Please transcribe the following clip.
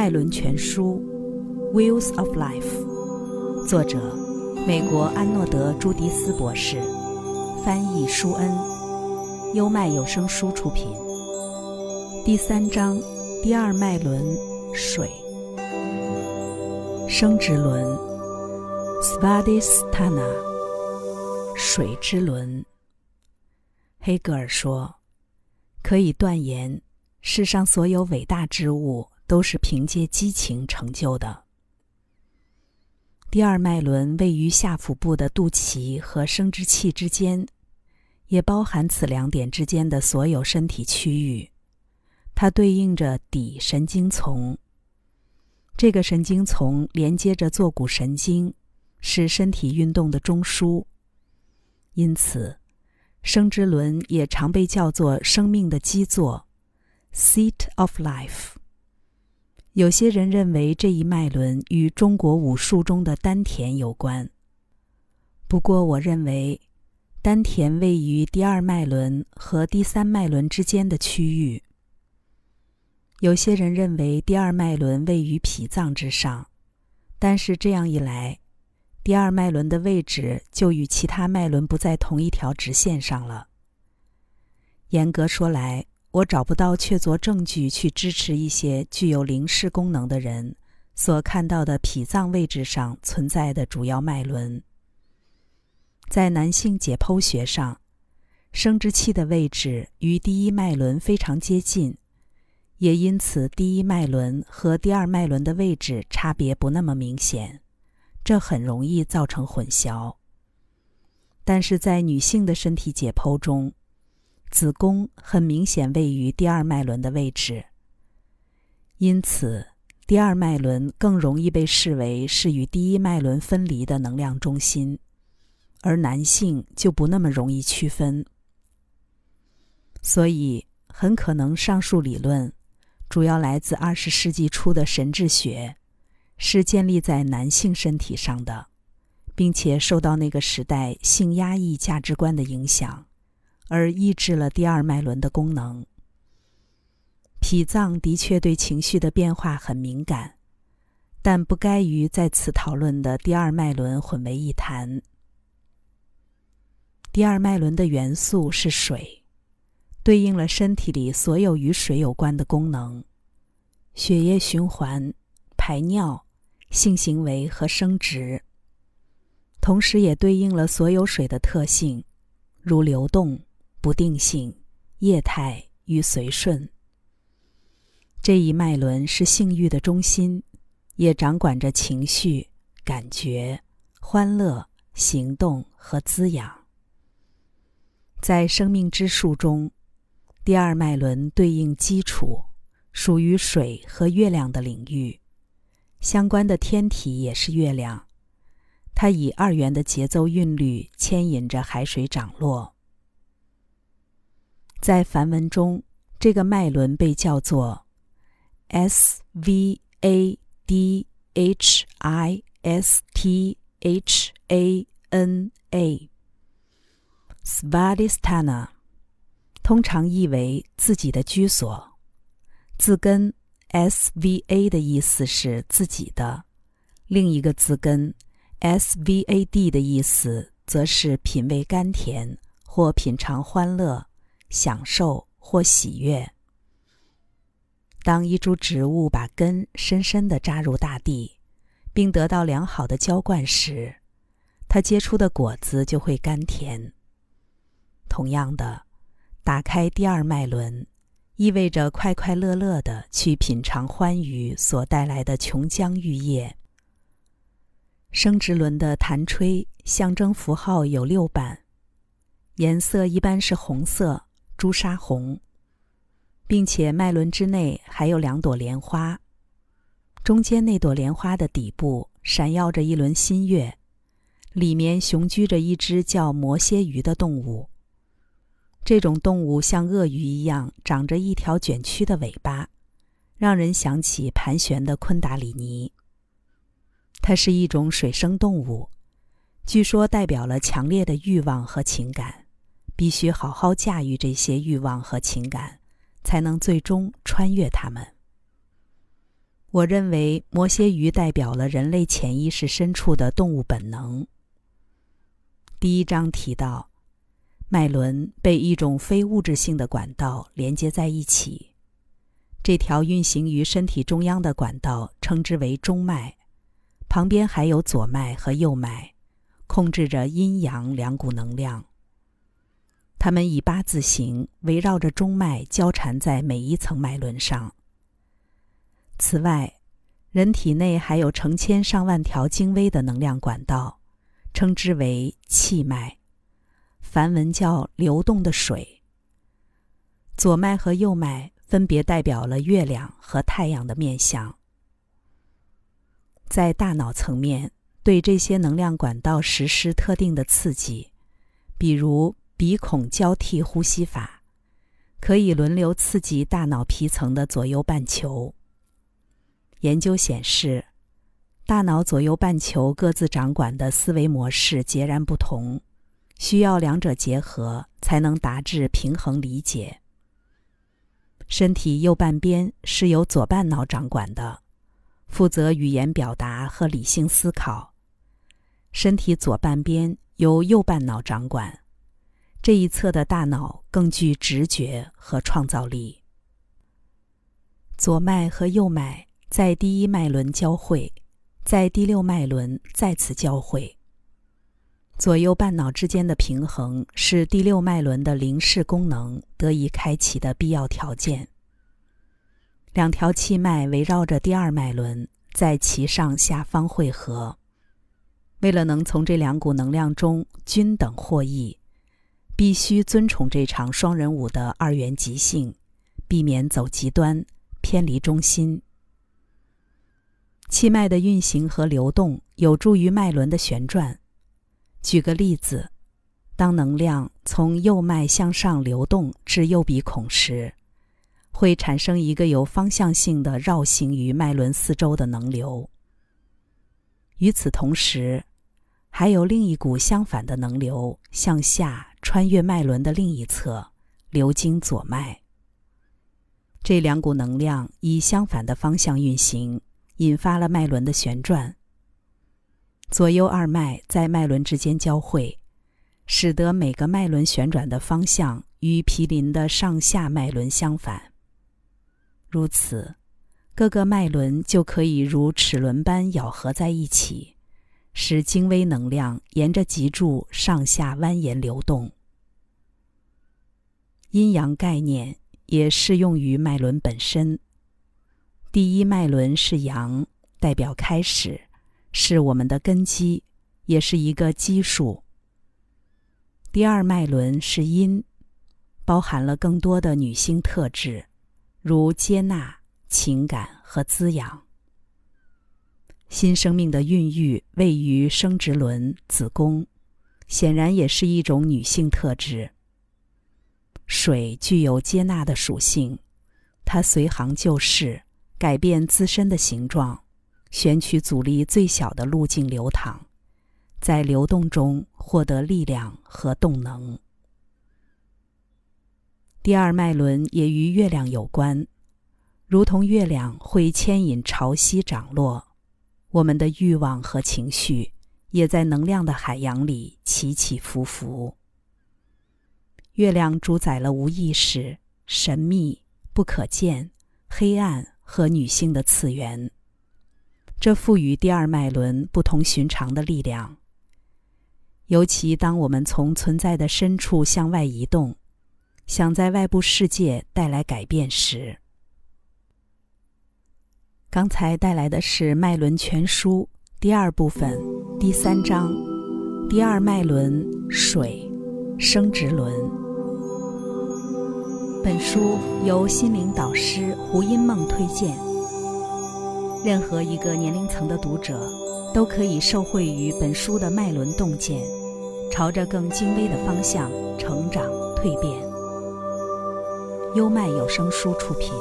脉轮全书》（Wheels of Life），作者美国安诺德·朱迪斯博士，翻译舒恩，优麦有声书出品。第三章，第二脉轮，水，生殖轮 s v a d i s t a n a 水之轮。黑格尔说：“可以断言，世上所有伟大之物都是凭借激情成就的。”第二脉轮位于下腹部的肚脐和生殖器之间，也包含此两点之间的所有身体区域。它对应着底神经丛。这个神经丛连接着坐骨神经，是身体运动的中枢。因此。生殖轮也常被叫做生命的基座 （seat of life）。有些人认为这一脉轮与中国武术中的丹田有关。不过，我认为丹田位于第二脉轮和第三脉轮之间的区域。有些人认为第二脉轮位于脾脏之上，但是这样一来。第二脉轮的位置就与其他脉轮不在同一条直线上了。严格说来，我找不到确凿证据去支持一些具有灵视功能的人所看到的脾脏位置上存在的主要脉轮。在男性解剖学上，生殖器的位置与第一脉轮非常接近，也因此第一脉轮和第二脉轮的位置差别不那么明显。这很容易造成混淆。但是在女性的身体解剖中，子宫很明显位于第二脉轮的位置，因此第二脉轮更容易被视为是与第一脉轮分离的能量中心，而男性就不那么容易区分。所以，很可能上述理论主要来自二十世纪初的神智学。是建立在男性身体上的，并且受到那个时代性压抑价值观的影响，而抑制了第二脉轮的功能。脾脏的确对情绪的变化很敏感，但不该与在此讨论的第二脉轮混为一谈。第二脉轮的元素是水，对应了身体里所有与水有关的功能：血液循环、排尿。性行为和生殖，同时也对应了所有水的特性，如流动、不定性、液态与随顺。这一脉轮是性欲的中心，也掌管着情绪、感觉、欢乐、行动和滋养。在生命之树中，第二脉轮对应基础，属于水和月亮的领域。相关的天体也是月亮，它以二元的节奏韵律牵引着海水涨落。在梵文中，这个脉轮被叫做 S V A D H I S T H A N A，Svadhisthana，通常译为自己的居所，字根。S V A 的意思是自己的，另一个字根 S V A D 的意思则是品味甘甜或品尝欢乐、享受或喜悦。当一株植物把根深深地扎入大地，并得到良好的浇灌时，它结出的果子就会甘甜。同样的，打开第二脉轮。意味着快快乐乐的去品尝欢愉所带来的琼浆玉液。生殖轮的弹吹象征符号有六版，颜色一般是红色朱砂红，并且脉轮之内还有两朵莲花，中间那朵莲花的底部闪耀着一轮新月，里面雄居着一只叫魔蝎鱼的动物。这种动物像鳄鱼一样，长着一条卷曲的尾巴，让人想起盘旋的昆达里尼。它是一种水生动物，据说代表了强烈的欲望和情感，必须好好驾驭这些欲望和情感，才能最终穿越它们。我认为魔蝎鱼代表了人类潜意识深处的动物本能。第一章提到，脉轮被一种非物质性的管道连接在一起，这条运行于身体中央的管道称之为中脉，旁边还有左脉和右脉，控制着阴阳两股能量。它们以八字形围绕着中脉交缠在每一层脉轮上。此外，人体内还有成千上万条精微的能量管道，称之为气脉，梵文叫流动的水。左脉和右脉分别代表了月亮和太阳的面相。在大脑层面，对这些能量管道实施特定的刺激，比如鼻孔交替呼吸法，可以轮流刺激大脑皮层的左右半球。研究显示，大脑左右半球各自掌管的思维模式截然不同，需要两者结合才能达至平衡理解。身体右半边是由左半脑掌管的，负责语言表达和理性思考；身体左半边由右半脑掌管，这一侧的大脑更具直觉和创造力。左脉和右脉。在第一脉轮交汇，在第六脉轮再次交汇。左右半脑之间的平衡是第六脉轮的灵视功能得以开启的必要条件。两条气脉围绕着第二脉轮，在其上下方汇合。为了能从这两股能量中均等获益，必须尊崇这场双人舞的二元极性，避免走极端，偏离中心。气脉的运行和流动有助于脉轮的旋转。举个例子，当能量从右脉向上流动至右鼻孔时，会产生一个有方向性的绕行于脉轮四周的能流。与此同时，还有另一股相反的能流向下穿越脉轮的另一侧，流经左脉。这两股能量以相反的方向运行。引发了脉轮的旋转，左右二脉在脉轮之间交汇，使得每个脉轮旋转的方向与毗邻的上下脉轮相反。如此，各个脉轮就可以如齿轮般咬合在一起，使精微能量沿着脊柱上下蜿蜒流动。阴阳概念也适用于脉轮本身。第一脉轮是阳，代表开始，是我们的根基，也是一个基数。第二脉轮是阴，包含了更多的女性特质，如接纳、情感和滋养。新生命的孕育位于生殖轮、子宫，显然也是一种女性特质。水具有接纳的属性，它随行就市。改变自身的形状，选取阻力最小的路径流淌，在流动中获得力量和动能。第二脉轮也与月亮有关，如同月亮会牵引潮汐涨落，我们的欲望和情绪也在能量的海洋里起起伏伏。月亮主宰了无意识、神秘、不可见、黑暗。和女性的次元，这赋予第二脉轮不同寻常的力量。尤其当我们从存在的深处向外移动，想在外部世界带来改变时。刚才带来的是《脉轮全书》第二部分第三章：第二脉轮水生殖轮。本书由心灵导师胡因梦推荐。任何一个年龄层的读者都可以受惠于本书的脉轮洞见，朝着更精微的方向成长蜕变。优麦有声书出品。